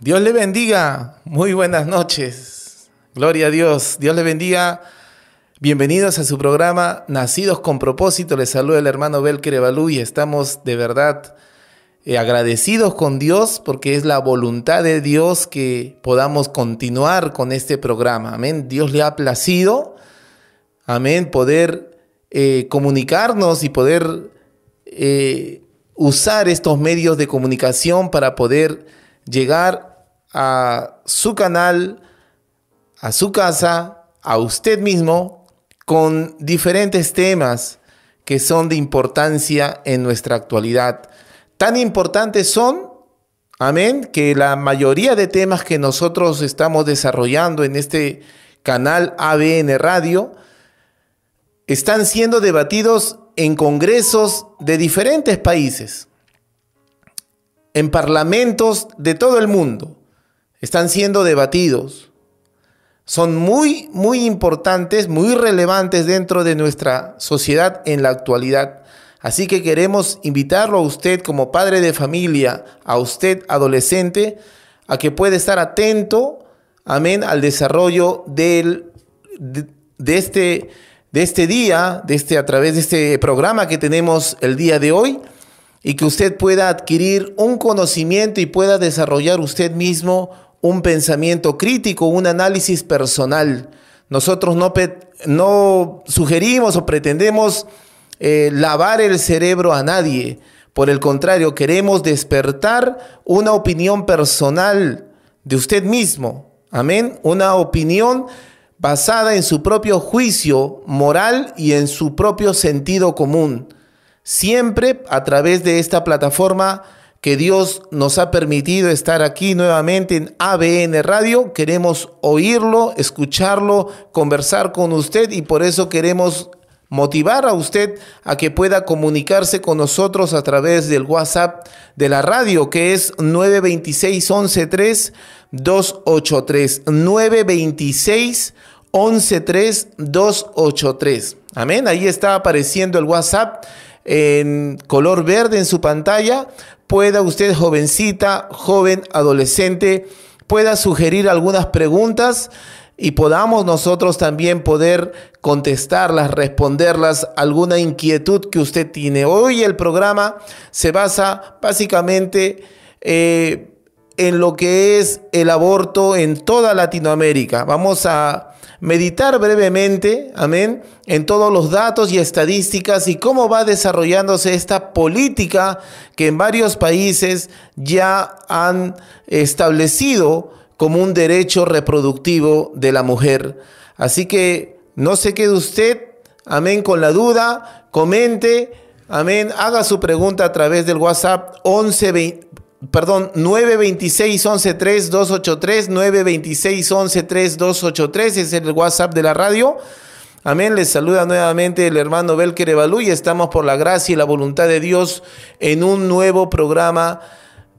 Dios le bendiga. Muy buenas noches. Gloria a Dios. Dios le bendiga. Bienvenidos a su programa Nacidos con propósito. Les saluda el hermano Belker Evalú y estamos de verdad eh, agradecidos con Dios porque es la voluntad de Dios que podamos continuar con este programa. Amén. Dios le ha placido. Amén. Poder eh, comunicarnos y poder eh, usar estos medios de comunicación para poder llegar a su canal, a su casa, a usted mismo, con diferentes temas que son de importancia en nuestra actualidad. Tan importantes son, amén, que la mayoría de temas que nosotros estamos desarrollando en este canal ABN Radio están siendo debatidos en congresos de diferentes países en parlamentos de todo el mundo. Están siendo debatidos. Son muy, muy importantes, muy relevantes dentro de nuestra sociedad en la actualidad. Así que queremos invitarlo a usted como padre de familia, a usted adolescente, a que pueda estar atento, amén, al desarrollo del, de, este, de este día, de este, a través de este programa que tenemos el día de hoy y que usted pueda adquirir un conocimiento y pueda desarrollar usted mismo un pensamiento crítico, un análisis personal. Nosotros no, no sugerimos o pretendemos eh, lavar el cerebro a nadie. Por el contrario, queremos despertar una opinión personal de usted mismo. Amén. Una opinión basada en su propio juicio moral y en su propio sentido común siempre a través de esta plataforma que Dios nos ha permitido estar aquí nuevamente en ABN Radio. Queremos oírlo, escucharlo, conversar con usted y por eso queremos motivar a usted a que pueda comunicarse con nosotros a través del WhatsApp de la radio que es 926 113 283 926 113 283. Amén, ahí está apareciendo el WhatsApp en color verde en su pantalla, pueda usted, jovencita, joven, adolescente, pueda sugerir algunas preguntas y podamos nosotros también poder contestarlas, responderlas, alguna inquietud que usted tiene. Hoy el programa se basa básicamente eh, en lo que es el aborto en toda Latinoamérica. Vamos a meditar brevemente, amén, en todos los datos y estadísticas y cómo va desarrollándose esta política que en varios países ya han establecido como un derecho reproductivo de la mujer. Así que no se quede usted, amén, con la duda, comente, amén, haga su pregunta a través del WhatsApp 11 perdón, 926 113 283 926 113 283 es el WhatsApp de la radio. Amén. Les saluda nuevamente el hermano Belker Evalú y estamos por la gracia y la voluntad de Dios en un nuevo programa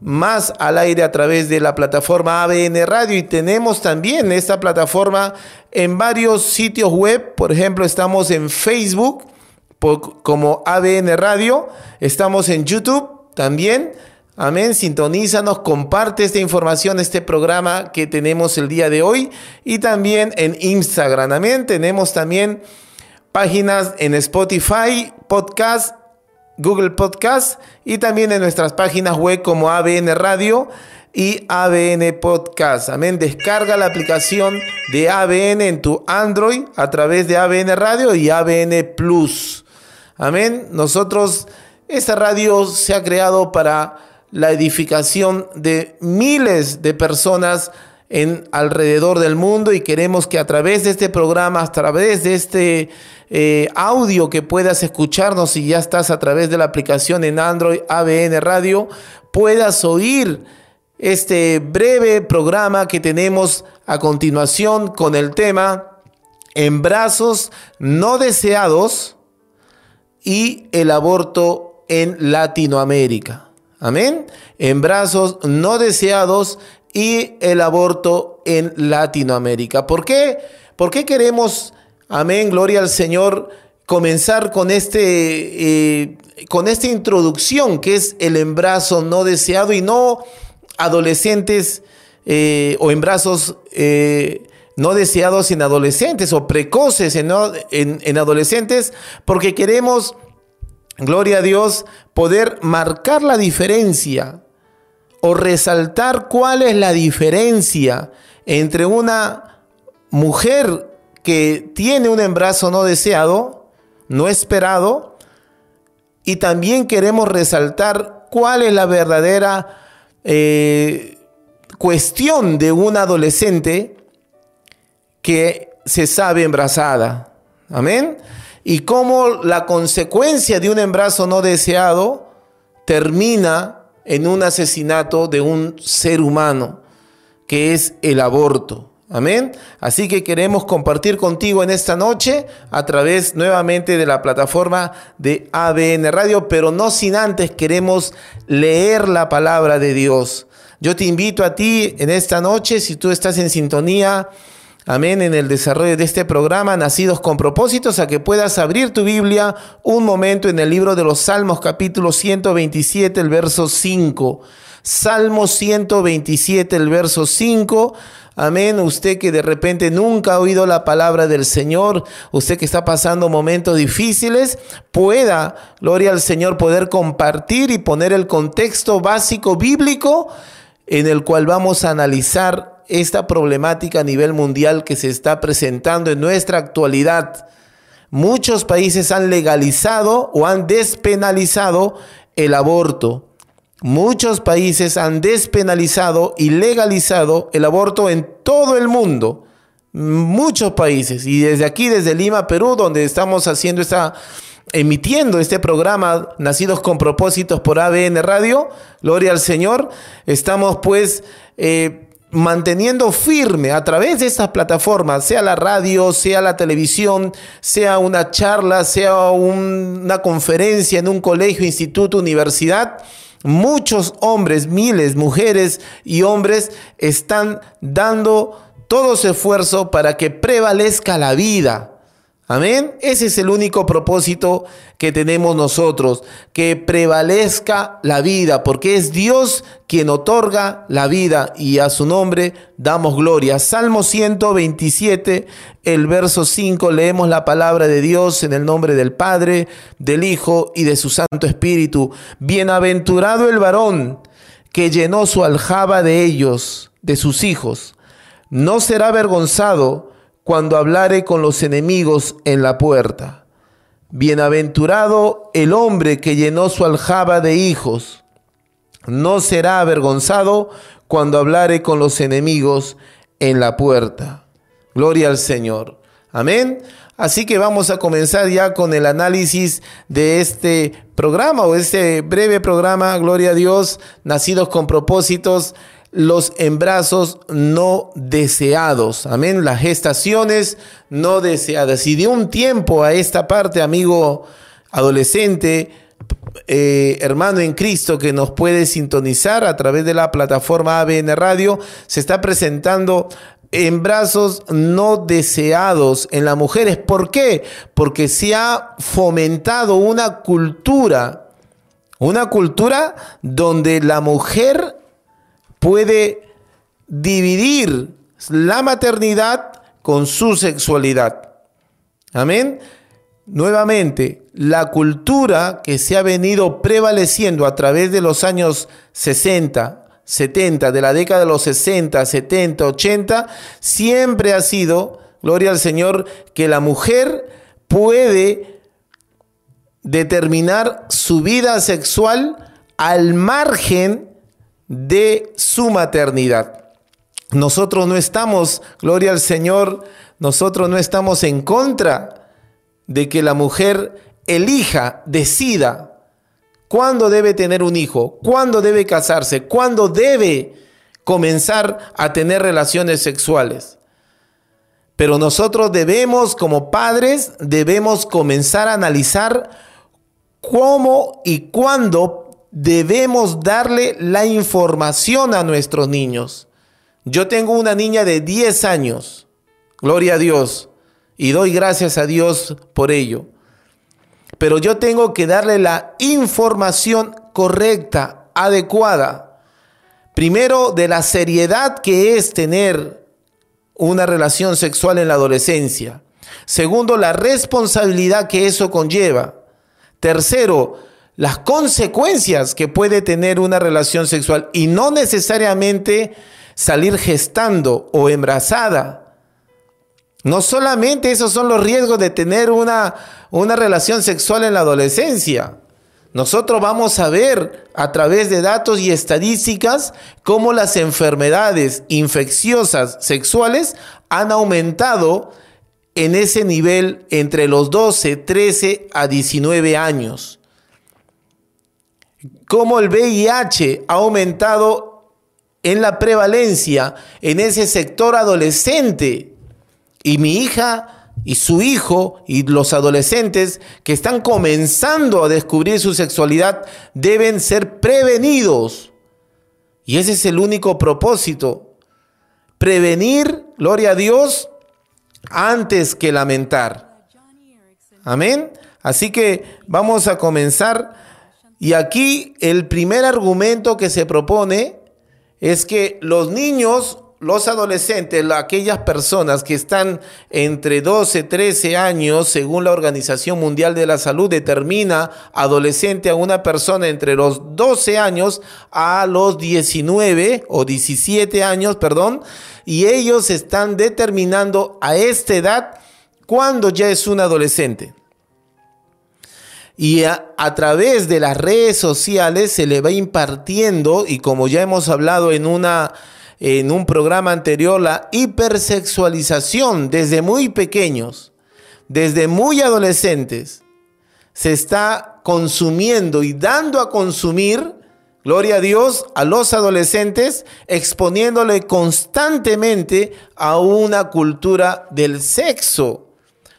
más al aire a través de la plataforma ABN Radio y tenemos también esta plataforma en varios sitios web. Por ejemplo, estamos en Facebook como ABN Radio, estamos en YouTube también Amén. Sintonízanos, comparte esta información, este programa que tenemos el día de hoy y también en Instagram. Amén. Tenemos también páginas en Spotify, podcast, Google Podcast y también en nuestras páginas web como ABN Radio y ABN Podcast. Amén. Descarga la aplicación de ABN en tu Android a través de ABN Radio y ABN Plus. Amén. Nosotros, esta radio se ha creado para la edificación de miles de personas en alrededor del mundo y queremos que a través de este programa, a través de este eh, audio que puedas escucharnos si ya estás a través de la aplicación en Android ABN Radio, puedas oír este breve programa que tenemos a continuación con el tema Embrazos no deseados y el aborto en Latinoamérica. Amén. Embrazos no deseados y el aborto en Latinoamérica. ¿Por qué? ¿Por qué queremos, amén, gloria al Señor, comenzar con, este, eh, con esta introducción que es el embarazo no deseado y no adolescentes eh, o embrazos eh, no deseados en adolescentes o precoces en, en adolescentes, porque queremos, gloria a Dios, poder marcar la diferencia o resaltar cuál es la diferencia entre una mujer que tiene un embarazo no deseado, no esperado, y también queremos resaltar cuál es la verdadera eh, cuestión de una adolescente que se sabe embarazada. Amén. Y cómo la consecuencia de un embarazo no deseado termina en un asesinato de un ser humano, que es el aborto. Amén. Así que queremos compartir contigo en esta noche a través nuevamente de la plataforma de ABN Radio, pero no sin antes queremos leer la palabra de Dios. Yo te invito a ti en esta noche, si tú estás en sintonía, amén, en el desarrollo de este programa, Nacidos con propósitos, a que puedas abrir tu Biblia un momento en el libro de los Salmos capítulo 127, el verso 5. Salmo 127, el verso 5. Amén. Usted que de repente nunca ha oído la palabra del Señor, usted que está pasando momentos difíciles, pueda, gloria al Señor, poder compartir y poner el contexto básico bíblico en el cual vamos a analizar esta problemática a nivel mundial que se está presentando en nuestra actualidad. Muchos países han legalizado o han despenalizado el aborto. Muchos países han despenalizado y legalizado el aborto en todo el mundo. Muchos países. Y desde aquí, desde Lima, Perú, donde estamos haciendo esta, emitiendo este programa Nacidos con Propósitos por ABN Radio, Gloria al Señor, estamos pues... Eh, manteniendo firme a través de estas plataformas, sea la radio, sea la televisión, sea una charla, sea una conferencia en un colegio, instituto, universidad, muchos hombres, miles, mujeres y hombres están dando todo su esfuerzo para que prevalezca la vida Amén. Ese es el único propósito que tenemos nosotros, que prevalezca la vida, porque es Dios quien otorga la vida y a su nombre damos gloria. Salmo 127, el verso 5, leemos la palabra de Dios en el nombre del Padre, del Hijo y de su Santo Espíritu. Bienaventurado el varón que llenó su aljaba de ellos, de sus hijos. No será avergonzado cuando hablare con los enemigos en la puerta. Bienaventurado el hombre que llenó su aljaba de hijos. No será avergonzado cuando hablare con los enemigos en la puerta. Gloria al Señor. Amén. Así que vamos a comenzar ya con el análisis de este programa o este breve programa, Gloria a Dios, nacidos con propósitos los embrazos no deseados. Amén. Las gestaciones no deseadas. Y de un tiempo a esta parte, amigo adolescente, eh, hermano en Cristo que nos puede sintonizar a través de la plataforma ABN Radio, se está presentando embrazos no deseados en las mujeres. ¿Por qué? Porque se ha fomentado una cultura, una cultura donde la mujer puede dividir la maternidad con su sexualidad. Amén. Nuevamente, la cultura que se ha venido prevaleciendo a través de los años 60, 70, de la década de los 60, 70, 80, siempre ha sido, gloria al Señor, que la mujer puede determinar su vida sexual al margen de su maternidad. Nosotros no estamos, gloria al Señor, nosotros no estamos en contra de que la mujer elija, decida cuándo debe tener un hijo, cuándo debe casarse, cuándo debe comenzar a tener relaciones sexuales. Pero nosotros debemos, como padres, debemos comenzar a analizar cómo y cuándo debemos darle la información a nuestros niños. Yo tengo una niña de 10 años, gloria a Dios, y doy gracias a Dios por ello. Pero yo tengo que darle la información correcta, adecuada. Primero, de la seriedad que es tener una relación sexual en la adolescencia. Segundo, la responsabilidad que eso conlleva. Tercero, las consecuencias que puede tener una relación sexual y no necesariamente salir gestando o embarazada. No solamente esos son los riesgos de tener una, una relación sexual en la adolescencia. Nosotros vamos a ver a través de datos y estadísticas cómo las enfermedades infecciosas sexuales han aumentado en ese nivel entre los 12, 13 a 19 años. Cómo el VIH ha aumentado en la prevalencia en ese sector adolescente. Y mi hija y su hijo y los adolescentes que están comenzando a descubrir su sexualidad deben ser prevenidos. Y ese es el único propósito. Prevenir, gloria a Dios, antes que lamentar. Amén. Así que vamos a comenzar. Y aquí el primer argumento que se propone es que los niños los adolescentes, aquellas personas que están entre 12, 13 años, según la Organización Mundial de la Salud, determina adolescente a una persona entre los 12 años a los 19 o 17 años, perdón, y ellos están determinando a esta edad cuando ya es un adolescente. Y a, través de las redes sociales se le va impartiendo, y como ya hemos hablado en una en un programa anterior, la hipersexualización desde muy pequeños, desde muy adolescentes, se está consumiendo y dando a consumir, gloria a Dios, a los adolescentes, exponiéndole constantemente a una cultura del sexo.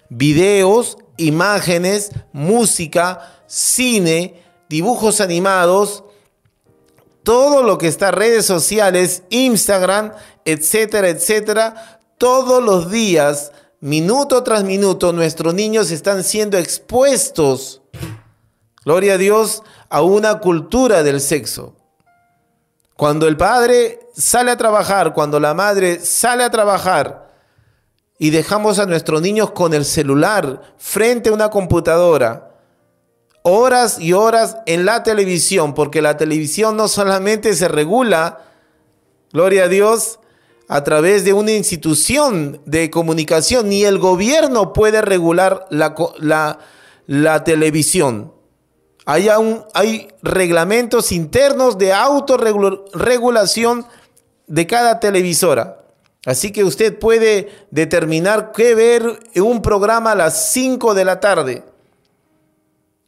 Videos, imágenes, música, cine, dibujos animados, todo lo que está redes sociales, Instagram, etcétera, etcétera, todos los días, minuto tras minuto, nuestros niños están siendo expuestos, gloria a Dios, a una cultura del sexo. Cuando el padre sale a trabajar, cuando la madre sale a trabajar y dejamos a nuestros niños con el celular frente a una computadora, horas y horas en la televisión, porque la televisión no solamente se regula, gloria a Dios, a través de una institución de comunicación, ni el gobierno puede regular la, la, televisión. Hay, hay reglamentos internos de autorregulación de cada televisora. Así que usted puede determinar qué ver en un programa a las 5 de la tarde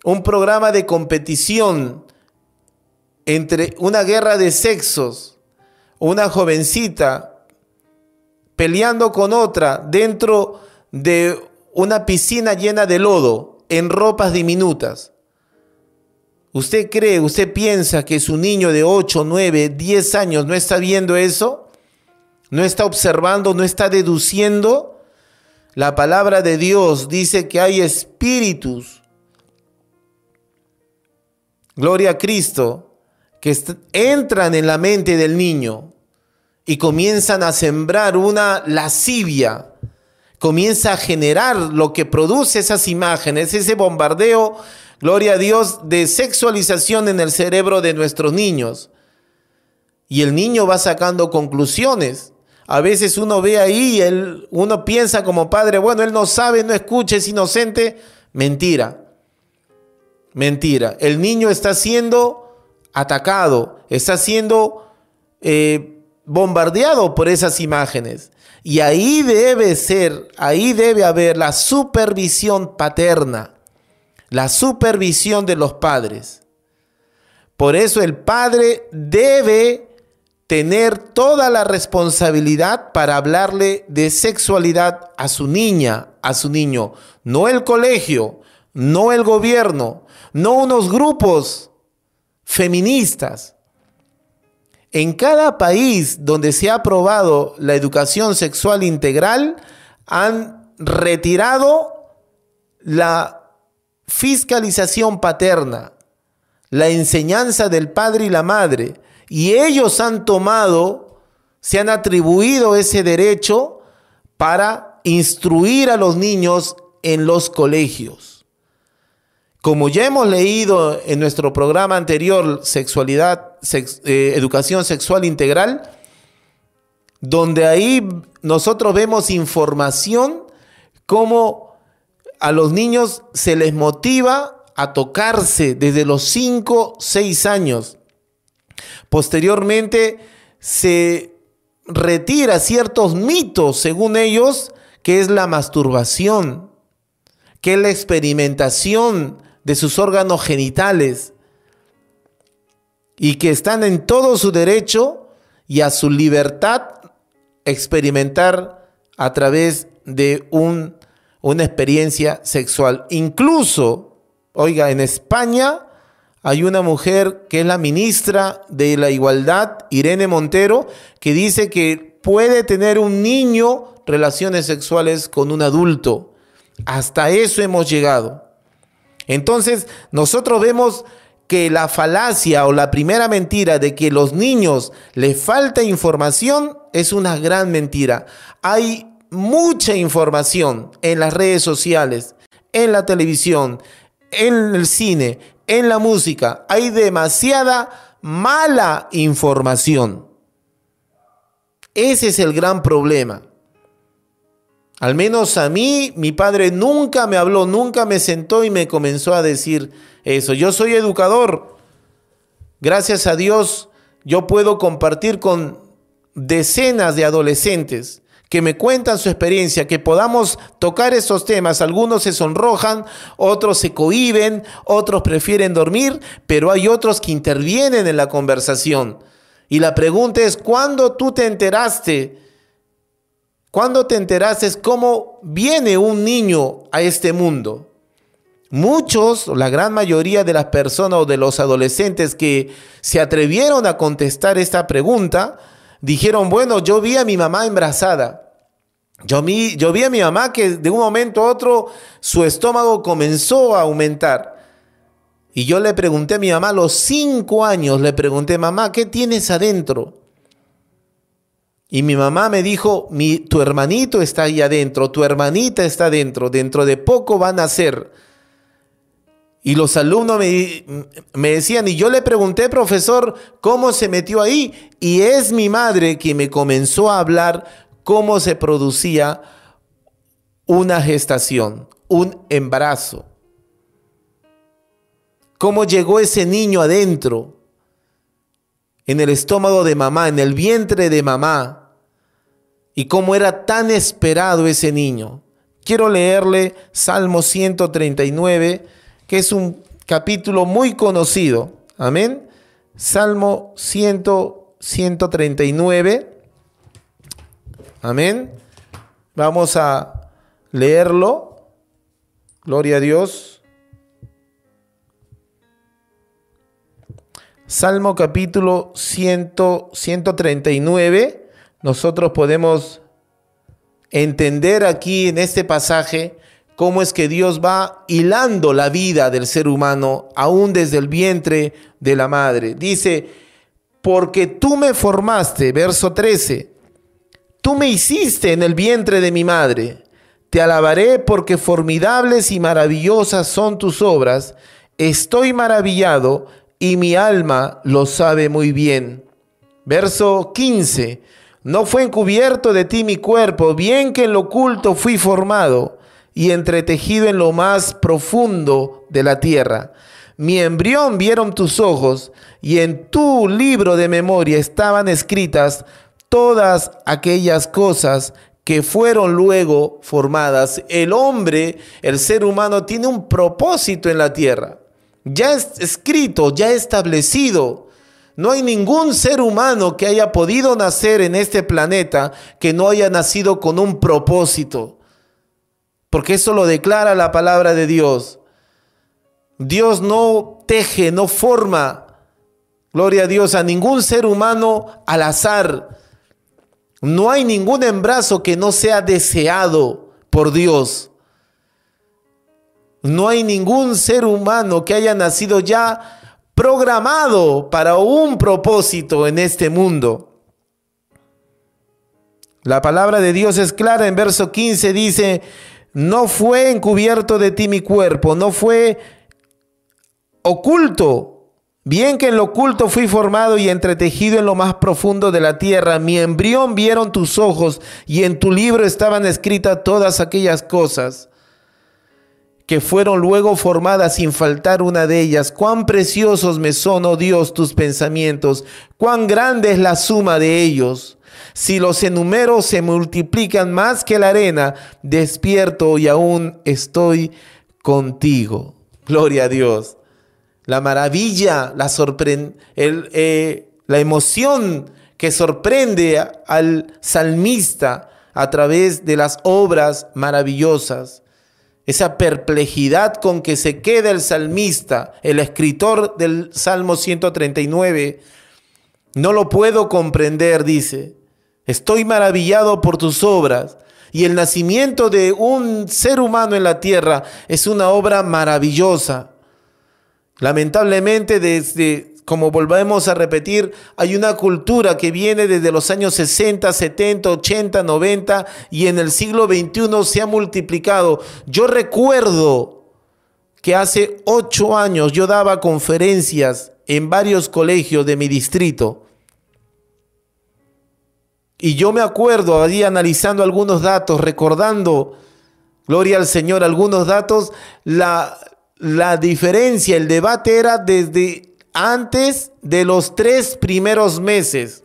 un programa de competición entre una guerra de sexos, una jovencita peleando con otra dentro de una piscina llena de lodo, en ropas diminutas. ¿Usted cree, usted piensa que su niño de 8, 9, 10 años no está viendo eso? ¿No está observando, no está deduciendo? La palabra de Dios dice que hay espíritus gloria a Cristo, que entran en la mente del niño y comienzan a sembrar una lascivia, comienza a generar lo que produce esas imágenes, ese bombardeo, gloria a Dios, de sexualización en el cerebro de nuestros niños. Y el niño va sacando conclusiones. A veces uno ve ahí, uno piensa como padre, bueno, él no sabe, no escucha, es inocente. Mentira. Mentira. El niño está siendo atacado, está siendo eh, bombardeado por esas imágenes. Y ahí debe ser, ahí debe haber la supervisión paterna, la supervisión de los padres. Por eso el padre debe tener toda la responsabilidad para hablarle de sexualidad a su niña, a su niño, no el colegio, no el gobierno, no unos grupos feministas. En cada país donde se ha aprobado la educación sexual integral, han retirado la fiscalización paterna, la enseñanza del padre y la madre, Y ellos han tomado, se han atribuido ese derecho para instruir a los niños en los colegios. Como ya hemos leído en nuestro programa anterior, Sexualidad, eh, Educación Sexual Integral, donde ahí nosotros vemos información como a los niños se les motiva a tocarse desde los 5, 6 años. Posteriormente se retira ciertos mitos, según ellos, que es la masturbación, que es la experimentación de sus órganos genitales y que están en todo su derecho y a su libertad experimentar a través de un, una experiencia sexual. Incluso, oiga, en España hay una mujer que es la ministra de la Igualdad, Irene Montero, que dice que puede tener un niño relaciones sexuales con un adulto. Hasta eso hemos llegado. Entonces, nosotros vemos que la falacia o la primera mentira de que los niños les falta información es una gran mentira. Hay mucha información en las redes sociales, en la televisión, en el cine, en la música. Hay demasiada mala información. Ese es el gran problema. Al menos a mí, mi padre nunca me habló, nunca me sentó y me comenzó a decir eso. Yo soy educador. Gracias a Dios, yo puedo compartir con decenas de adolescentes que me cuentan su experiencia, que podamos tocar esos temas. Algunos se sonrojan, otros se cohiben, otros prefieren dormir, pero hay otros que intervienen en la conversación. Y la pregunta es, ¿cuándo tú te enteraste ¿Cuándo te enteraste cómo viene un niño a este mundo? Muchos, la gran mayoría de las personas o de los adolescentes que se atrevieron a contestar esta pregunta, dijeron, bueno, yo vi a mi mamá embarazada. Yo vi, a mi mamá que de un momento a otro su estómago comenzó a aumentar. Y yo le pregunté a mi mamá a los cinco años, le pregunté, mamá, ¿qué tienes adentro? Y mi mamá me dijo, mi, tu hermanito está ahí adentro, tu hermanita está adentro, dentro de poco van a ser. Y los alumnos me, me, decían, y yo le pregunté, profesor, ¿cómo se metió ahí? Y es mi madre que me comenzó a hablar cómo se producía una gestación, un embarazo. Cómo llegó ese niño adentro, en el estómago de mamá, en el vientre de mamá y cómo era tan esperado ese niño. Quiero leerle Salmo 139, que es un capítulo muy conocido. Amén. Salmo 100, 139. Amén. Vamos a leerlo. Gloria a Dios. Salmo capítulo 100, 139 nosotros podemos entender aquí en este pasaje cómo es que Dios va hilando la vida del ser humano aún desde el vientre de la madre. Dice, porque tú me formaste, verso 13, tú me hiciste en el vientre de mi madre. Te alabaré porque formidables y maravillosas son tus obras. Estoy maravillado y mi alma lo sabe muy bien. Verso 15. No fue encubierto de ti mi cuerpo, bien que en lo oculto fui formado y entretejido en lo más profundo de la tierra. Mi embrión vieron tus ojos y en tu libro de memoria estaban escritas todas aquellas cosas que fueron luego formadas. El hombre, el ser humano, tiene un propósito en la tierra. Ya es escrito, ya establecido. No hay ningún ser humano que haya podido nacer en este planeta que no haya nacido con un propósito. Porque eso lo declara la palabra de Dios. Dios no teje, no forma, gloria a Dios, a ningún ser humano al azar. No hay ningún embarazo que no sea deseado por Dios. No hay ningún ser humano que haya nacido ya programado para un propósito en este mundo. La palabra de Dios es clara en verso 15, dice, no fue encubierto de ti mi cuerpo, no fue oculto. Bien que en lo oculto fui formado y entretejido en lo más profundo de la tierra, mi embrión vieron tus ojos y en tu libro estaban escritas todas aquellas cosas que fueron luego formadas sin faltar una de ellas. Cuán preciosos me son, oh Dios, tus pensamientos, cuán grande es la suma de ellos. Si los enumero se multiplican más que la arena, despierto y aún estoy contigo. Gloria a Dios. La maravilla, la, eh, la emoción que sorprende al salmista a través de las obras maravillosas. Esa perplejidad con que se queda el salmista, el escritor del Salmo 139, no lo puedo comprender, dice. Estoy maravillado por tus obras. Y el nacimiento de un ser humano en la tierra es una obra maravillosa. Lamentablemente, desde, como volvemos a repetir, hay una cultura que viene desde los años 60, 70, 80, 90 y en el siglo XXI se ha multiplicado. Yo recuerdo que hace ocho años yo daba conferencias en varios colegios de mi distrito y yo me acuerdo ahí analizando algunos datos, recordando, gloria al Señor, algunos datos, la, la diferencia, el debate era desde antes de los tres primeros meses.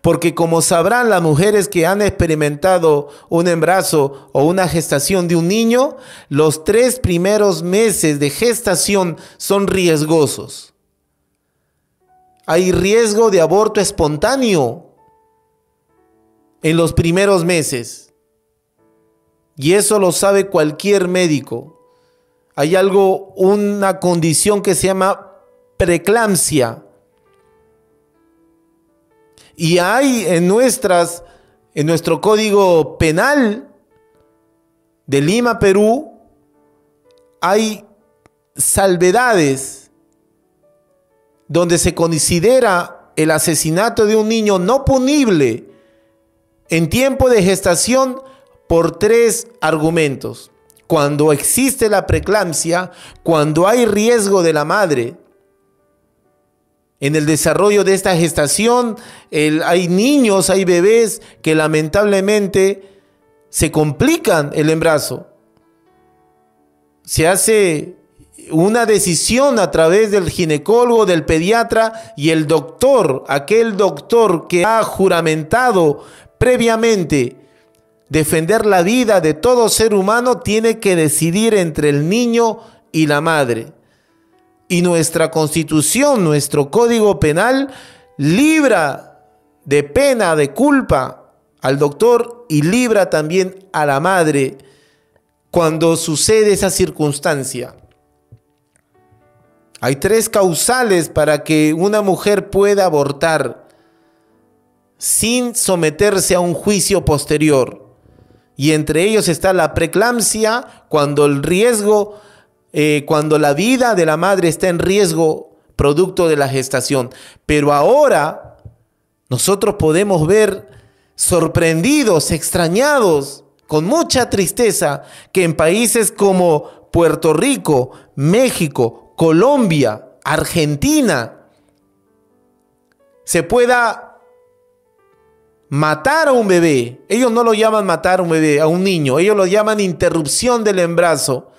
Porque como sabrán las mujeres que han experimentado un embarazo o una gestación de un niño, los tres primeros meses de gestación son riesgosos. Hay riesgo de aborto espontáneo en los primeros meses. Y eso lo sabe cualquier médico. Hay algo, una condición que se llama preeclampsia. Y hay en nuestras en nuestro código penal de Lima, Perú, hay salvedades donde se considera el asesinato de un niño no punible en tiempo de gestación por tres argumentos. Cuando existe la preeclampsia, cuando hay riesgo de la madre, en el desarrollo de esta gestación, hay niños, hay bebés que lamentablemente se complican el embarazo. Se hace una decisión a través del ginecólogo, del pediatra y el doctor, aquel doctor que ha juramentado previamente defender la vida de todo ser humano, tiene que decidir entre el niño y la madre. Y nuestra constitución, nuestro código penal, libra de pena, de culpa al doctor y libra también a la madre cuando sucede esa circunstancia. Hay tres causales para que una mujer pueda abortar sin someterse a un juicio posterior. Y entre ellos está la preeclampsia, cuando el riesgo, eh, cuando la vida de la madre está en riesgo producto de la gestación. Pero ahora nosotros podemos ver sorprendidos, extrañados, con mucha tristeza, que en países como Puerto Rico, México, Colombia, Argentina, se pueda matar a un bebé. Ellos no lo llaman matar a un bebé, a un niño. Ellos lo llaman interrupción del embarazo.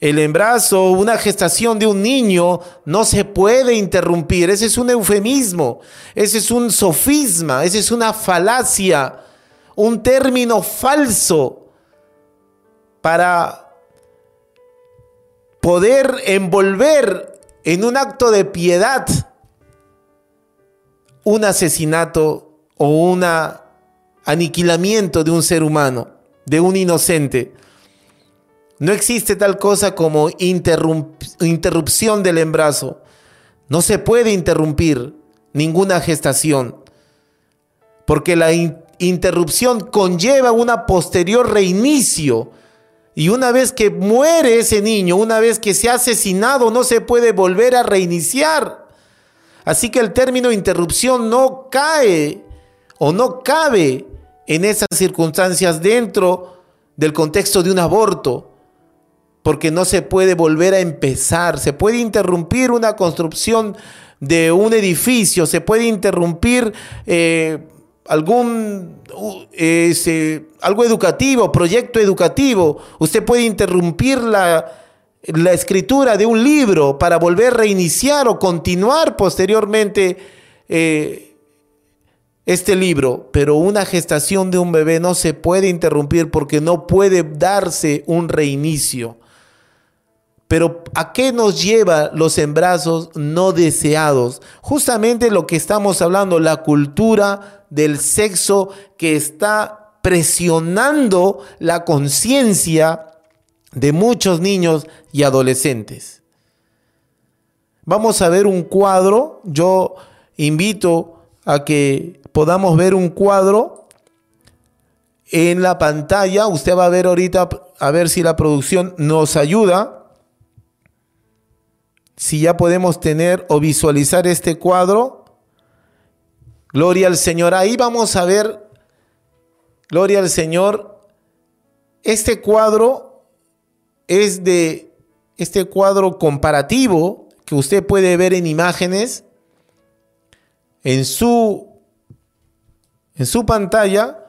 El embarazo, una gestación de un niño no se puede interrumpir. Ese es un eufemismo, ese es un sofisma, ese es una falacia, un término falso para poder envolver en un acto de piedad un asesinato o un aniquilamiento de un ser humano, de un inocente. No existe tal cosa como interrupción del embarazo. No se puede interrumpir ninguna gestación, porque la interrupción conlleva una posterior reinicio Y una vez que muere ese niño, una vez que se ha asesinado, no se puede volver a reiniciar. Así que el término interrupción no cae o no cabe en esas circunstancias dentro del contexto de un aborto, porque no se puede volver a empezar, se puede interrumpir una construcción de un edificio, se puede interrumpir eh, algún algo educativo, proyecto educativo. Usted puede interrumpir la, escritura de un libro para volver a reiniciar o continuar posteriormente eh, este libro. Pero una gestación de un bebé no se puede interrumpir porque no puede darse un reinicio. Pero ¿a qué nos lleva los embarazos no deseados? Justamente lo que estamos hablando, la cultura del sexo que está presionando la conciencia de muchos niños y adolescentes. Vamos a ver un cuadro. Yo invito a que podamos ver un cuadro en la pantalla. Usted va a ver ahorita, a ver si la producción nos ayuda si ya podemos tener o visualizar este cuadro. Gloria al Señor. Ahí vamos a ver, gloria al Señor. Este cuadro es de este cuadro comparativo que usted puede ver en imágenes en su en su pantalla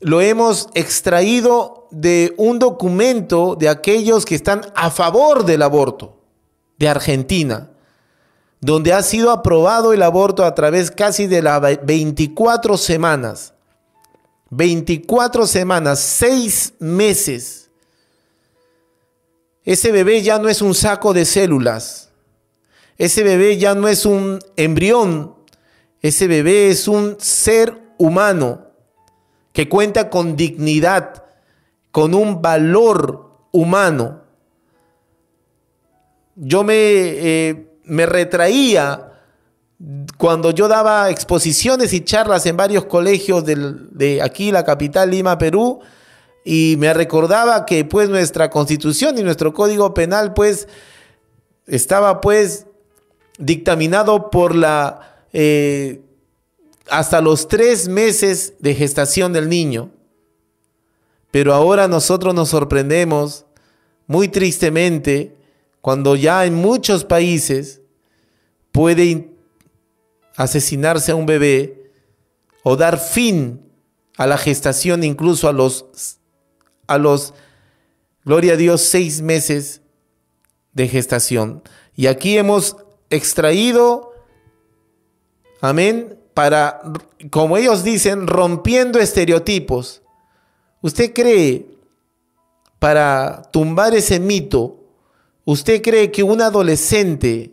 lo hemos extraído de un documento de aquellos que están a favor del aborto de Argentina, donde ha sido aprobado el aborto a través casi de las 24 semanas. 24 semanas, 6 meses. Ese bebé ya no es un saco de células. Ese bebé ya no es un embrión. Ese bebé es un ser humano que cuenta con dignidad, con un valor humano. Yo me, eh, me retraía cuando yo daba exposiciones y charlas en varios colegios de aquí, la capital Lima, Perú, y me recordaba que pues nuestra constitución y nuestro código penal pues estaba pues dictaminado por la eh, hasta los tres meses de gestación del niño. Pero ahora nosotros nos sorprendemos muy tristemente cuando ya en muchos países puede asesinarse a un bebé o dar fin a la gestación incluso a los, a los, gloria a Dios, seis meses de gestación. Y aquí hemos extraído, amén, para, como ellos dicen, rompiendo estereotipos. ¿Usted cree, para tumbar ese mito, ¿Usted cree que un adolescente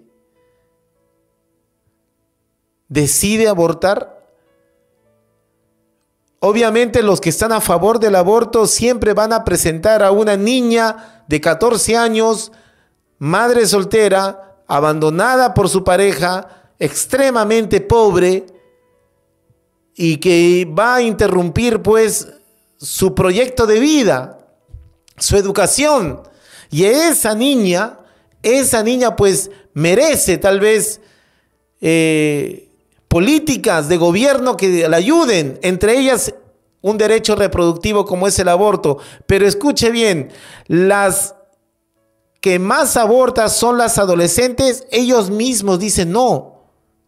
decide abortar? Obviamente los que están a favor del aborto siempre van a presentar a una niña de 14 años, madre soltera, abandonada por su pareja, extremadamente pobre y que va a interrumpir pues su proyecto de vida, su educación. Y esa niña, esa niña pues merece tal vez eh, políticas de gobierno que la ayuden, entre ellas un derecho reproductivo como es el aborto. Pero escuche bien, las que más abortan son las adolescentes, ellos mismos dicen no.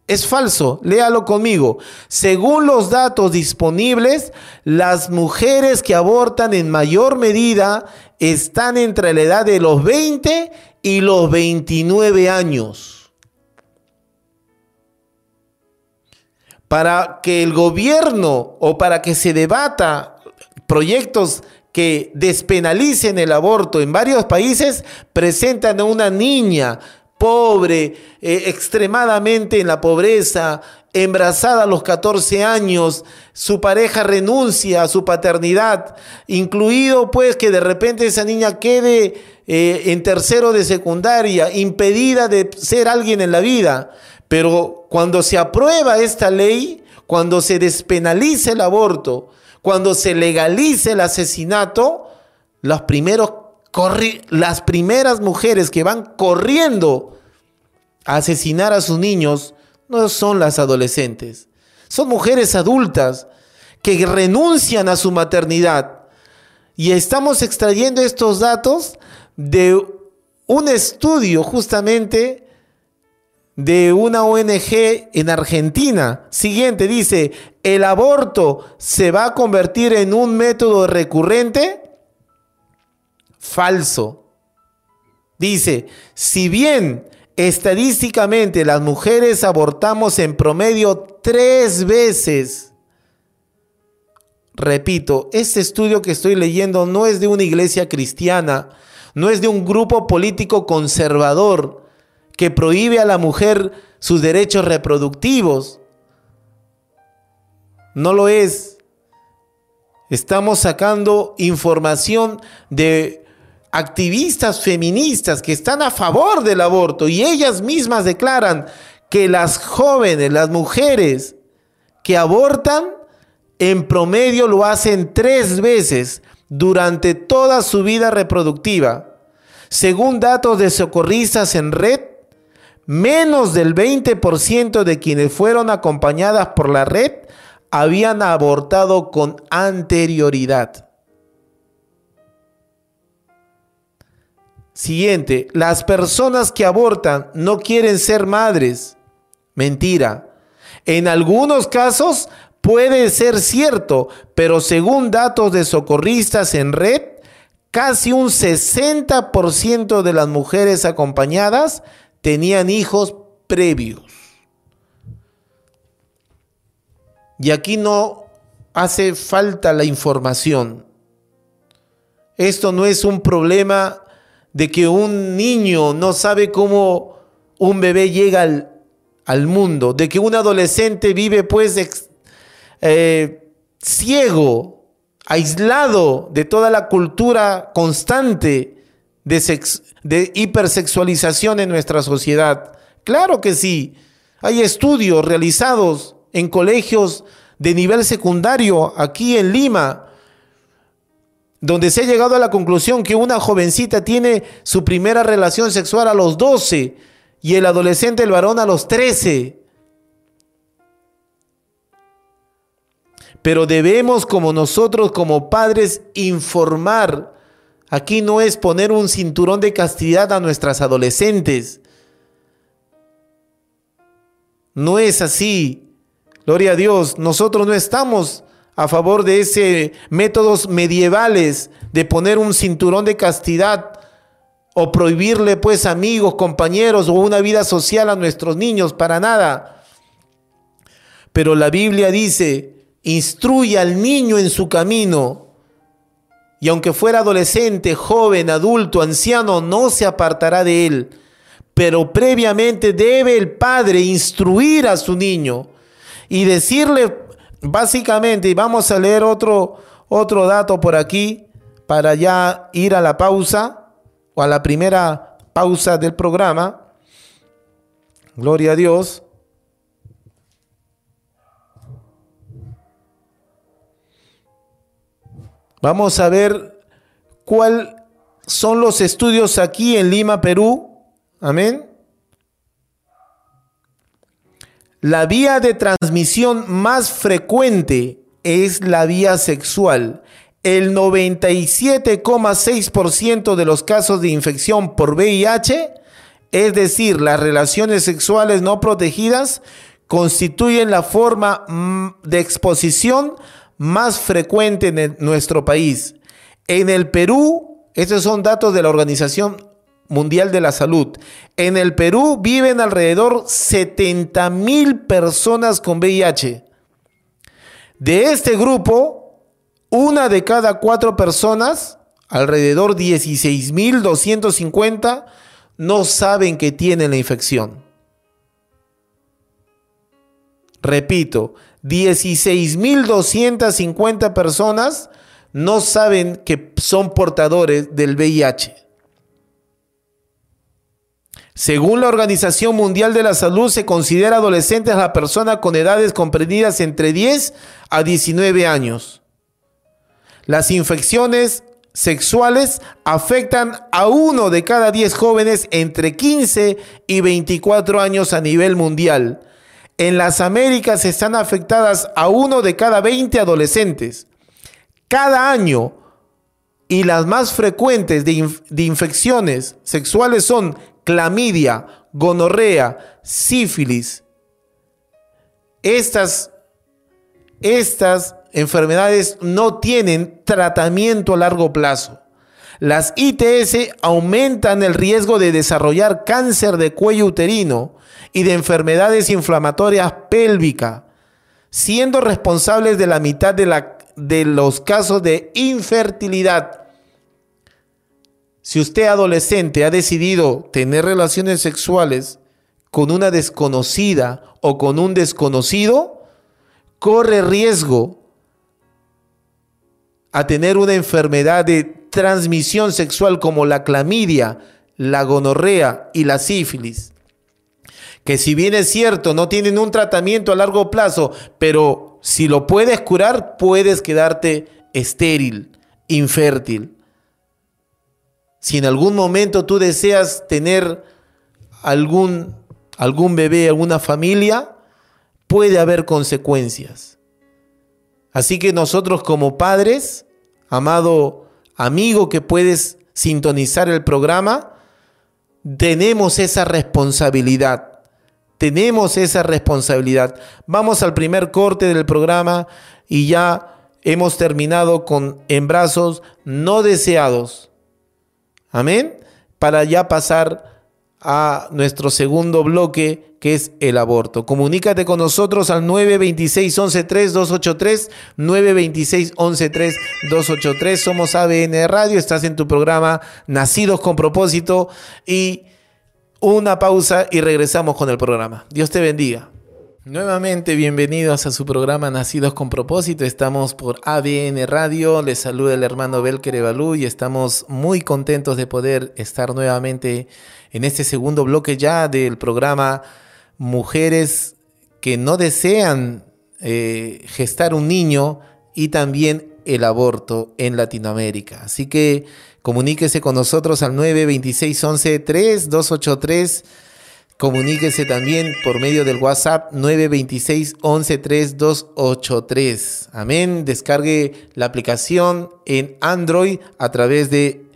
Es falso, léalo conmigo. Según los datos disponibles, las mujeres que abortan en mayor medida están entre la edad de los 20 y los 29 años. Para que el gobierno o para que se debata proyectos que despenalicen el aborto en varios países, presentan a una niña pobre, eh, extremadamente en la pobreza, embarazada a los 14 años, su pareja renuncia a su paternidad, incluido pues que de repente esa niña quede eh, en tercero de secundaria, impedida de ser alguien en la vida. Pero cuando se aprueba esta ley, cuando se despenalice el aborto, cuando se legalice el asesinato, los primeros las primeras mujeres que van corriendo a asesinar a sus niños no son las adolescentes, son mujeres adultas que renuncian a su maternidad. Y estamos extrayendo estos datos de un estudio justamente de una ONG en Argentina. Siguiente, dice, ¿el aborto se va a convertir en un método recurrente? Falso. Dice, si bien estadísticamente las mujeres abortamos en promedio tres veces, repito, este estudio que estoy leyendo no es de una iglesia cristiana, no es de un grupo político conservador que prohíbe a la mujer sus derechos reproductivos. No lo es. Estamos sacando información de activistas feministas que están a favor del aborto y ellas mismas declaran que las jóvenes, las mujeres que abortan, en promedio lo hacen tres veces durante toda su vida reproductiva. Según datos de socorristas en red, menos del 20% de quienes fueron acompañadas por la red habían abortado con anterioridad. Siguiente, las personas que abortan no quieren ser madres. Mentira. En algunos casos puede ser cierto, pero según datos de socorristas en red, casi un 60% de las mujeres acompañadas tenían hijos previos. Y aquí no hace falta la información. Esto no es un problema de que un niño no sabe cómo un bebé llega al, mundo, de que un adolescente vive pues eh, ciego, aislado de toda la cultura constante de hipersexualización en nuestra sociedad. Claro que sí, hay estudios realizados en colegios de nivel secundario aquí en Lima, donde se ha llegado a la conclusión que una jovencita tiene su primera relación sexual a los 12 y el adolescente, el varón, a los 13. Pero debemos como nosotros, como padres, informar. Aquí no es poner un cinturón de castidad a nuestras adolescentes. No es así. Gloria a Dios. Nosotros no estamos a favor de ese métodos medievales de poner un cinturón de castidad o prohibirle pues amigos, compañeros o una vida social a nuestros niños, para nada. Pero la Biblia dice, instruye al niño en su camino. Y aunque fuera adolescente, joven, adulto, anciano, no se apartará de él. Pero previamente debe el padre instruir a su niño y decirle Básicamente, vamos a leer otro, otro dato por aquí para ya ir a la pausa o a la primera pausa del programa. Gloria a Dios. Vamos a ver cuáles son los estudios aquí en Lima, Perú. Amén. La vía de transmisión más frecuente es la vía sexual. El 97,6% de los casos de infección por VIH, es decir, las relaciones sexuales no protegidas, constituyen la forma mm, de exposición más frecuente en nuestro país. En el Perú, estos son datos de la Organización Mundial de la Salud. En el Perú viven alrededor 70 mil personas con VIH. De este grupo, una de cada cuatro personas, alrededor 16.250, no saben que tienen la infección. Repito, 16.250 personas no saben que son portadores del VIH. Según la Organización Mundial de la Salud, se considera adolescentes a la persona con edades comprendidas entre 10 a 19 años. Las infecciones sexuales afectan a uno de cada 10 jóvenes entre 15 y 24 años a nivel mundial. En las Américas están afectadas a uno de cada 20 adolescentes. Cada año, y las más frecuentes de, de infecciones sexuales son clamidia, gonorrea, sífilis. Estas, estas enfermedades no tienen tratamiento a largo plazo. Las ITS aumentan el riesgo de desarrollar cáncer de cuello uterino y de enfermedades inflamatorias pélvicas, siendo responsables de la mitad de, la, de los casos de infertilidad. Si usted adolescente ha decidido tener relaciones sexuales con una desconocida o con un desconocido, corre riesgo a tener una enfermedad de transmisión sexual como la clamidia, la gonorrea y la sífilis, que si bien es cierto, no tienen un tratamiento a largo plazo, pero si lo puedes curar, puedes quedarte estéril, infértil. Si en algún momento tú deseas tener algún, algún bebé, alguna familia, puede haber consecuencias. Así que nosotros como padres, amado amigo que puedes sintonizar el programa, tenemos esa responsabilidad. Tenemos esa responsabilidad. Vamos al primer corte del programa y ya hemos terminado con embrazos no deseados. Amén. Para ya pasar a nuestro segundo bloque que es el aborto. Comunícate con nosotros al 926 113 283 926 113 283. Somos ABN Radio, estás en tu programa Nacidos con propósito y una pausa y regresamos con el programa. Dios te bendiga. Nuevamente bienvenidos a su programa Nacidos con propósito. Estamos por ABN Radio. Les saluda el hermano Belker Evalú y estamos muy contentos de poder estar nuevamente en este segundo bloque ya del programa mujeres que no desean eh, gestar un niño y también el aborto en Latinoamérica. Así que comuníquese con nosotros al 926 11 3283. Comuníquese también por medio del WhatsApp 926 11 3283. Amén. Descargue la aplicación en Android a través de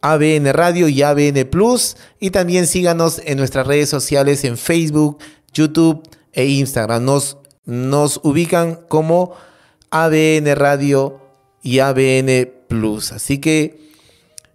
ABN Radio y ABN Plus. Y también síganos en nuestras redes sociales en Facebook, YouTube e Instagram. Nos, nos ubican como ABN Radio y ABN Plus. Así que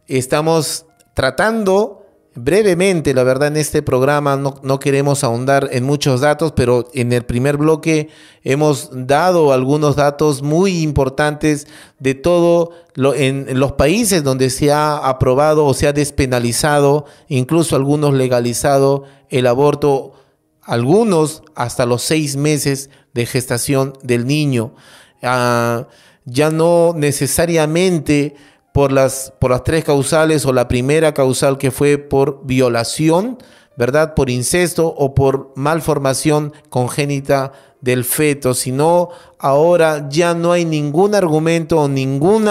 estamos tratando brevemente, la verdad, en este programa no, queremos ahondar en muchos datos, pero en el primer bloque hemos dado algunos datos muy importantes de todo lo, en, los países donde se ha aprobado o se ha despenalizado, incluso algunos legalizado el aborto, algunos hasta los seis meses de gestación del niño. Ah, ya no necesariamente por las, por las tres causales o la primera causal que fue por violación, ¿verdad? Por incesto o por malformación congénita del feto, sino ahora ya no hay ningún argumento o ningún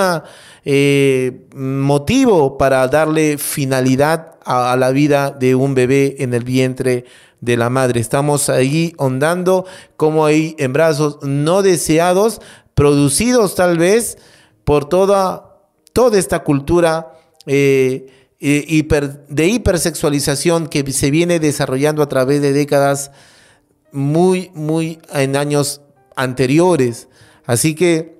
eh, motivo para darle finalidad a, la vida de un bebé en el vientre de la madre. Estamos ahí ondando como hay embrazos no deseados, producidos tal vez por toda toda esta cultura eh, eh, de hipersexualización que se viene desarrollando a través de décadas muy, muy en años anteriores. Así que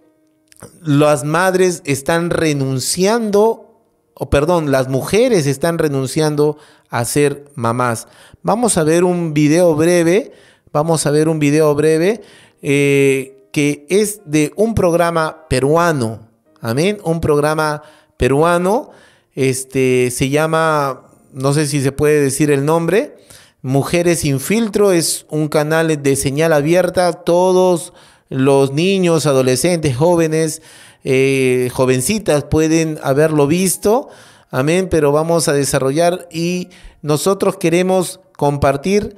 las madres están renunciando, o perdón, las mujeres están renunciando a ser mamás. Vamos a ver un video breve, vamos a ver un video breve eh, que es de un programa peruano, Amén. Un programa peruano. Este se llama, no sé si se puede decir el nombre. Mujeres sin filtro es un canal de señal abierta. Todos los niños, adolescentes, jóvenes, eh, jovencitas pueden haberlo visto. Amén. Pero vamos a desarrollar y nosotros queremos compartir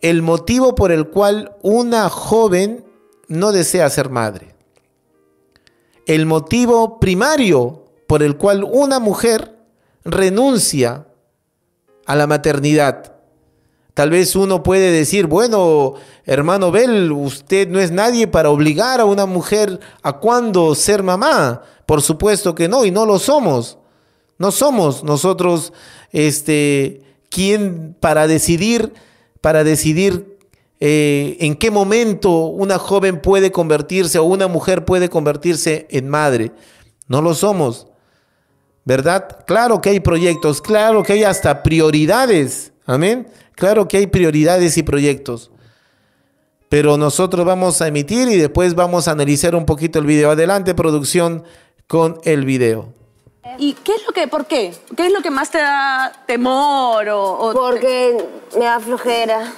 el motivo por el cual una joven no desea ser madre el motivo primario por el cual una mujer renuncia a la maternidad. Tal vez uno puede decir, bueno, hermano Bel, usted no es nadie para obligar a una mujer a cuándo ser mamá. Por supuesto que no, y no lo somos. No somos nosotros, este, quien para decidir, para decidir eh, en qué momento una joven puede convertirse o una mujer puede convertirse en madre. No lo somos. ¿Verdad? Claro que hay proyectos, claro que hay hasta prioridades. Amén. Claro que hay prioridades y proyectos. Pero nosotros vamos a emitir y después vamos a analizar un poquito el video. Adelante, producción, con el video. ¿Y qué es lo que, por qué? ¿Qué es lo que más te da temor o...? Porque me da flojera.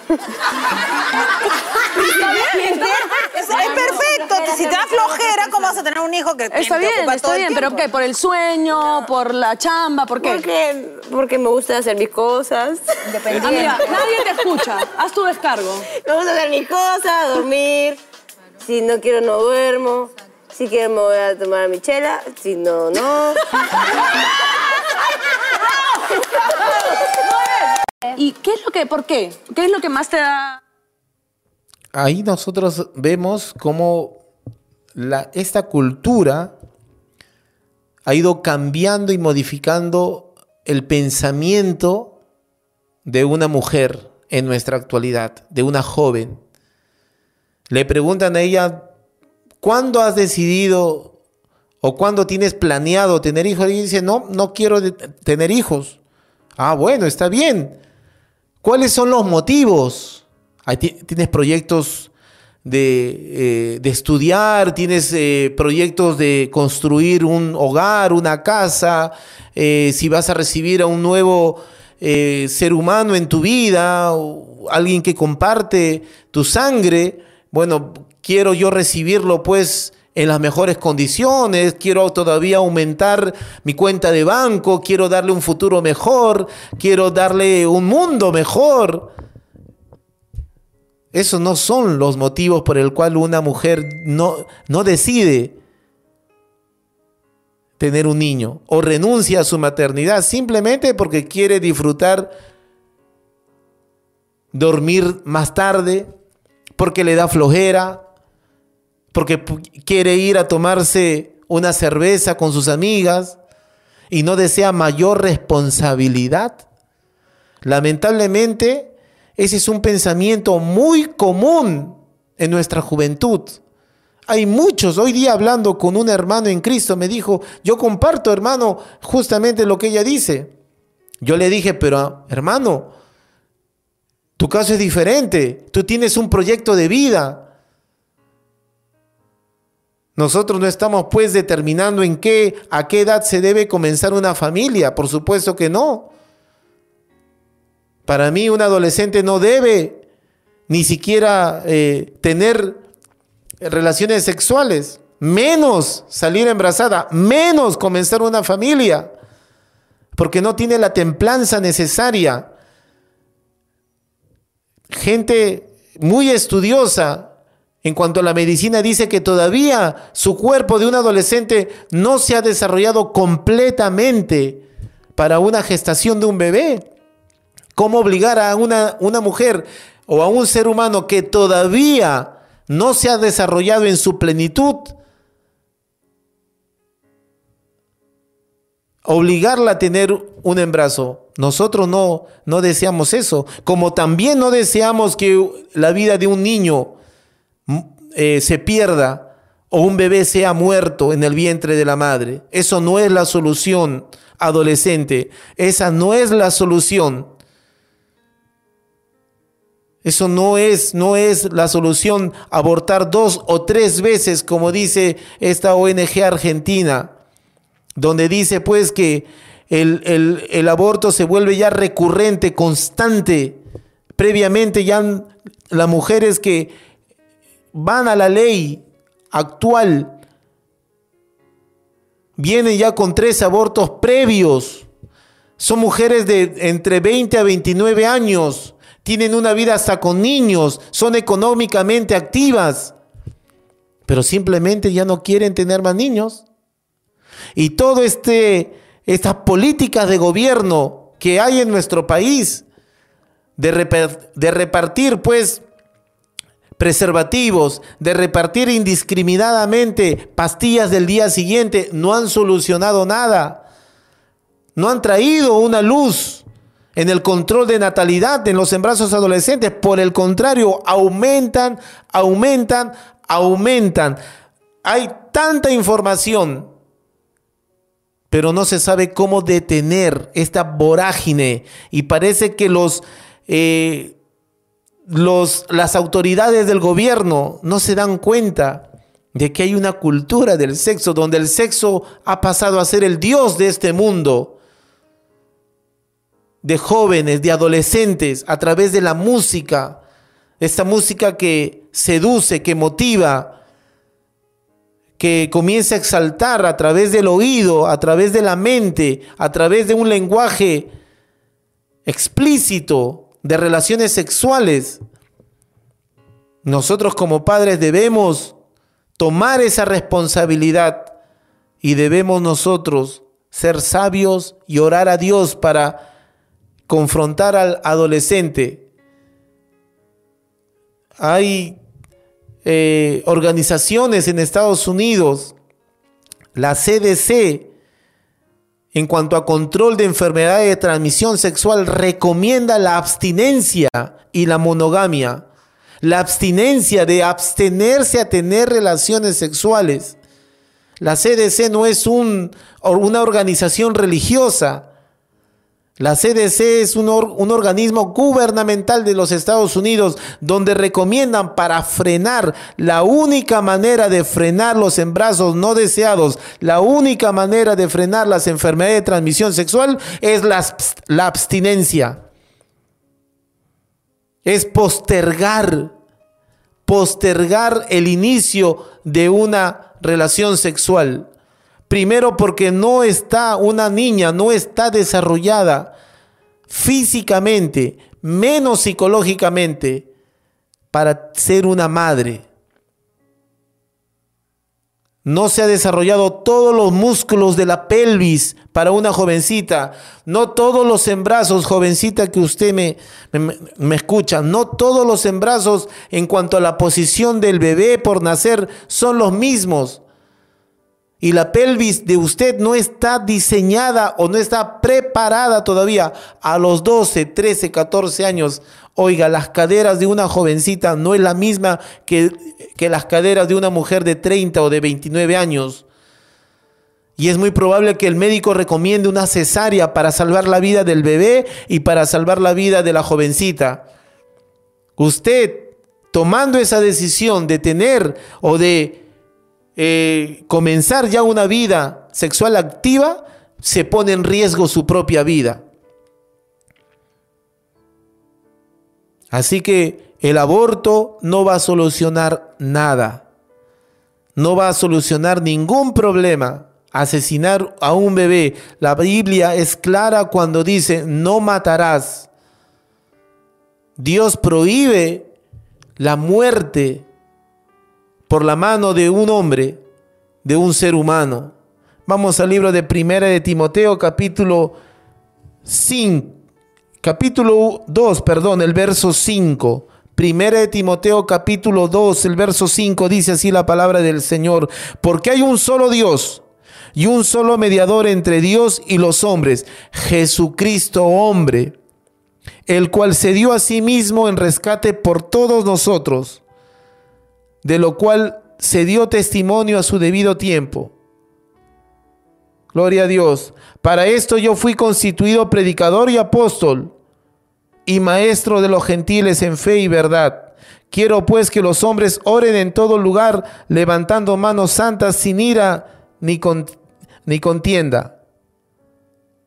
Es, perfecto. Si te da flojera, ¿cómo vas a tener un hijo que Está bien, está bien, pero ¿qué? ¿Por el sueño? ¿Por la chamba? ¿Por qué? Porque, porque me gusta hacer mis cosas. Independiente. nadie te escucha. Haz tu descargo. Me gusta hacer mis cosas, dormir. Si no quiero, no duermo. Si quiero me voy a tomar mi chela, si no, no. ¿Y qué es lo que, por qué? ¿Qué es lo que más te da? Ahí nosotros vemos cómo la, esta cultura ha ido cambiando y modificando el pensamiento de una mujer en nuestra actualidad, de una joven. Le preguntan a ella, ¿Cuándo has decidido o cuándo tienes planeado tener hijos? Y dice, no, no quiero tener hijos. Ah, bueno, está bien. ¿Cuáles son los motivos? tienes proyectos de, eh, estudiar, tienes eh, proyectos de construir un hogar, una casa, eh, si vas a recibir a un nuevo ser humano en tu vida, alguien que comparte tu sangre. Bueno, quiero yo recibirlo pues en las mejores condiciones, quiero todavía aumentar mi cuenta de banco, quiero darle un futuro mejor, quiero darle un mundo mejor. Esos no son los motivos por el cual una mujer no, no decide tener un niño o renuncia a su maternidad simplemente porque quiere disfrutar dormir más tarde, porque le da flojera, porque quiere ir a tomarse una cerveza con sus amigas y no desea mayor responsabilidad. Lamentablemente, ese es un pensamiento muy común en nuestra juventud. Hay muchos, hoy día hablando con un hermano en Cristo, me dijo, yo comparto, hermano, justamente lo que ella dice. Yo le dije, pero hermano, tu caso es diferente, tú tienes un proyecto de vida, nosotros no estamos pues determinando en qué, a qué edad se debe comenzar una familia, por supuesto que no. Para mí un adolescente no debe ni siquiera eh, tener relaciones sexuales, menos salir embarazada, menos comenzar una familia, porque no tiene la templanza necesaria. Gente muy estudiosa en cuanto a la medicina, dice que todavía su cuerpo de un adolescente no se ha desarrollado completamente para una gestación de un bebé. ¿Cómo obligar a una, una mujer o a un ser humano que todavía no se ha desarrollado en su plenitud obligarla a tener un embarazo. Nosotros no, no deseamos eso, como también no deseamos que la vida de un niño eh, se pierda o un bebé sea muerto en el vientre de la madre. Eso no es la solución, adolescente. Esa no es la solución. Eso no es, no es la solución abortar dos o tres veces, como dice esta ONG argentina, donde dice pues que el, el, el aborto se vuelve ya recurrente, constante. Previamente ya las mujeres que van a la ley actual, vienen ya con tres abortos previos. Son mujeres de entre 20 a 29 años, tienen una vida hasta con niños, son económicamente activas, pero simplemente ya no quieren tener más niños. Y todo este estas políticas de gobierno que hay en nuestro país de, de repartir pues preservativos, de repartir indiscriminadamente pastillas del día siguiente, no han solucionado nada. No han traído una luz en el control de natalidad en los embarazos adolescentes. Por el contrario, aumentan, aumentan, aumentan. Hay tanta información, pero no se sabe cómo detener esta vorágine. Y parece que los... eh, los, las autoridades del gobierno no se dan cuenta de que hay una cultura del sexo donde el sexo ha pasado a ser el dios de este mundo, de jóvenes, de adolescentes, a través de la música, esta música que seduce, que motiva, que comienza a exaltar a través del oído, a través de la mente, a través de un lenguaje explícito de relaciones sexuales. Nosotros como padres debemos tomar esa responsabilidad y debemos nosotros ser sabios y orar a Dios para confrontar al adolescente. Hay eh, organizaciones en Estados Unidos, la CDC, en cuanto a control de enfermedades de transmisión sexual, recomienda la abstinencia y la monogamia. La abstinencia de abstenerse a tener relaciones sexuales. La CDC no es un- una organización religiosa. La CDC es un, or- un organismo gubernamental de los Estados Unidos donde recomiendan para frenar, la única manera de frenar los embarazos no deseados, la única manera de frenar las enfermedades de transmisión sexual es la, la abstinencia. Es postergar, postergar el inicio de una relación sexual. Primero porque no está una niña, no está desarrollada físicamente, menos psicológicamente, para ser una madre. No se ha desarrollado todos los músculos de la pelvis para una jovencita. No todos los embrazos, jovencita que usted me, me, me escucha, no todos los embrazos en cuanto a la posición del bebé por nacer son los mismos y la pelvis de usted no está diseñada o no está preparada todavía a los 12, 13, 14 años. Oiga, las caderas de una jovencita no es la misma que, que las caderas de una mujer de 30 o de 29 años. Y es muy probable que el médico recomiende una cesárea para salvar la vida del bebé y para salvar la vida de la jovencita. Usted, tomando esa decisión de tener o de eh, comenzar ya una vida sexual activa, se pone en riesgo su propia vida. Así que el aborto no va a solucionar nada. No va a solucionar ningún problema. Asesinar a un bebé. La Biblia es clara cuando dice, no matarás. Dios prohíbe la muerte por la mano de un hombre, de un ser humano. Vamos al libro de Primera de Timoteo, capítulo 5, capítulo 2, perdón, el verso 5. Primera de Timoteo, capítulo 2, el verso 5 dice así la palabra del Señor, porque hay un solo Dios y un solo mediador entre Dios y los hombres, Jesucristo hombre, el cual se dio a sí mismo en rescate por todos nosotros de lo cual se dio testimonio a su debido tiempo. Gloria a Dios. Para esto yo fui constituido predicador y apóstol y maestro de los gentiles en fe y verdad. Quiero pues que los hombres oren en todo lugar, levantando manos santas sin ira ni, con- ni contienda.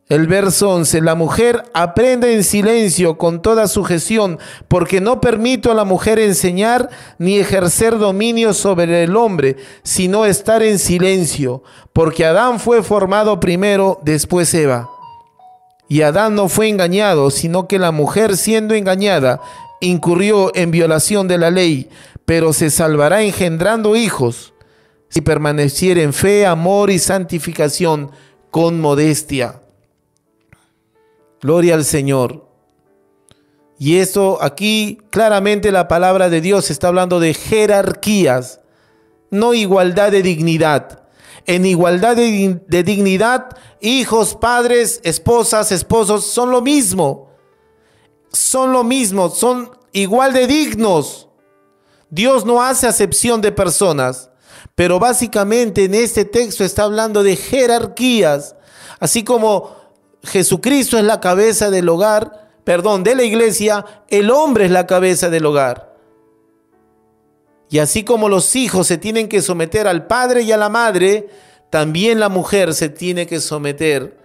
El verso 11, la mujer aprende en silencio con toda sujeción, porque no permito a la mujer enseñar ni ejercer dominio sobre el hombre, sino estar en silencio, porque Adán fue formado primero, después Eva. Y Adán no fue engañado, sino que la mujer siendo engañada incurrió en violación de la ley, pero se salvará engendrando hijos si permaneciera en fe, amor y santificación con modestia. Gloria al Señor. Y esto aquí claramente la palabra de Dios está hablando de jerarquías, no igualdad de dignidad. En igualdad de, dignidad, hijos, padres, esposas, esposos son lo mismo. Son lo mismo, son igual de dignos. Dios no hace acepción de personas, pero básicamente en este texto está hablando de jerarquías, así como Jesucristo es la cabeza del hogar, perdón, de la iglesia, el hombre es la cabeza del hogar. Y así como los hijos se tienen que someter al padre y a la madre, también la mujer se tiene que someter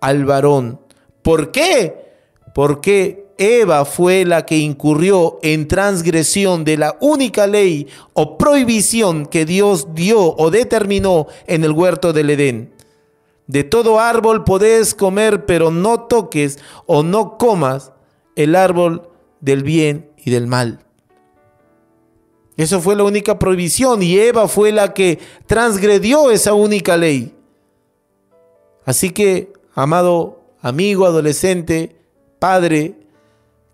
al varón. ¿Por qué? Porque Eva fue la que incurrió en transgresión de la única ley o prohibición que Dios dio o determinó en el huerto del Edén. De todo árbol podés comer, pero no toques o no comas el árbol del bien y del mal. Eso fue la única prohibición y Eva fue la que transgredió esa única ley. Así que, amado amigo, adolescente, padre,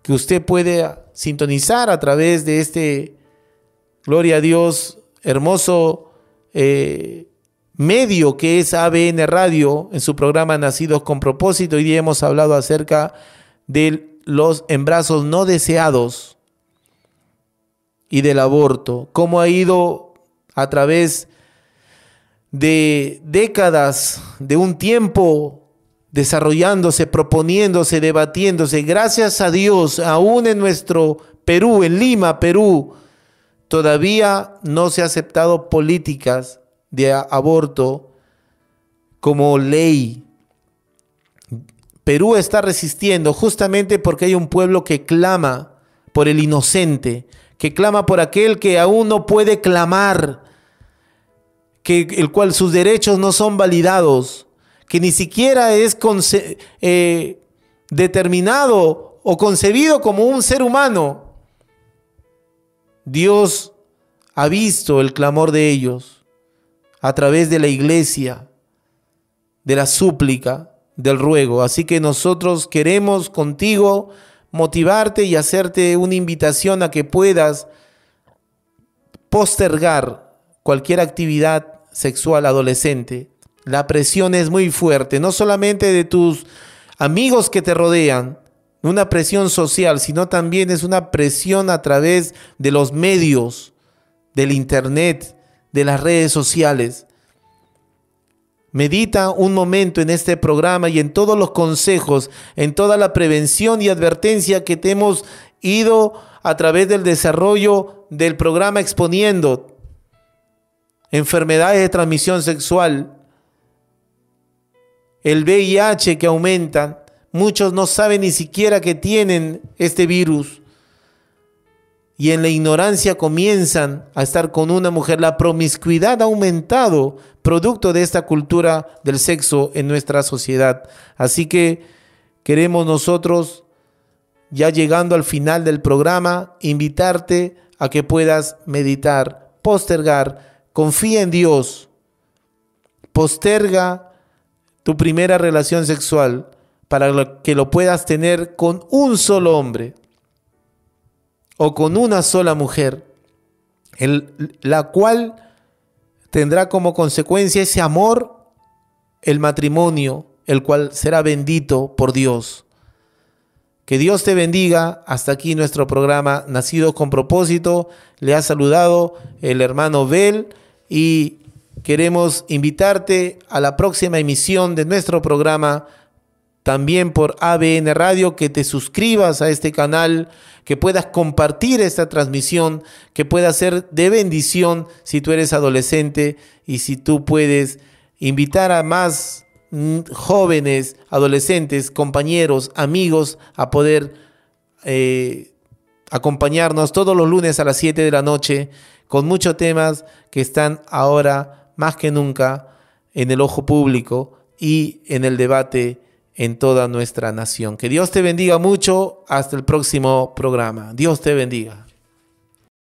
que usted puede sintonizar a través de este, gloria a Dios, hermoso eh, medio que es ABN Radio en su programa Nacidos con propósito. Hoy día hemos hablado acerca de los embrazos no deseados y del aborto, cómo ha ido a través de décadas, de un tiempo desarrollándose, proponiéndose, debatiéndose. Gracias a Dios, aún en nuestro Perú, en Lima, Perú, todavía no se ha aceptado políticas de aborto como ley. Perú está resistiendo justamente porque hay un pueblo que clama por el inocente, que clama por aquel que aún no puede clamar, que el cual sus derechos no son validados que ni siquiera es eh, determinado o concebido como un ser humano, Dios ha visto el clamor de ellos a través de la iglesia, de la súplica, del ruego. Así que nosotros queremos contigo motivarte y hacerte una invitación a que puedas postergar cualquier actividad sexual adolescente la presión es muy fuerte, no solamente de tus amigos que te rodean, una presión social, sino también es una presión a través de los medios, del internet, de las redes sociales. Medita un momento en este programa y en todos los consejos, en toda la prevención y advertencia que te hemos ido a través del desarrollo del programa exponiendo enfermedades de transmisión sexual, el VIH que aumenta. Muchos no saben ni siquiera que tienen este virus. Y en la ignorancia comienzan a estar con una mujer. La promiscuidad ha aumentado producto de esta cultura del sexo en nuestra sociedad. Así que queremos nosotros, ya llegando al final del programa, invitarte a que puedas meditar, postergar, confía en Dios, posterga tu primera relación sexual para que lo puedas tener con un solo hombre o con una sola mujer, la cual tendrá como consecuencia ese amor, el matrimonio, el cual será bendito por Dios. Que Dios te bendiga. Hasta aquí nuestro programa Nacidos con propósito. Le ha saludado el hermano Bel y queremos invitarte a la próxima emisión de nuestro programa, también por ABN Radio, que te suscribas a este canal, que puedas compartir esta transmisión, que pueda ser de bendición si tú eres adolescente y si tú puedes invitar a más mm, jóvenes, adolescentes, compañeros, amigos a poder eh, acompañarnos todos los lunes a las 7 de la noche con muchos temas que están ahora más que nunca en el ojo público y en el debate en toda nuestra nación. Que Dios te bendiga mucho. Hasta el próximo programa. Dios te bendiga.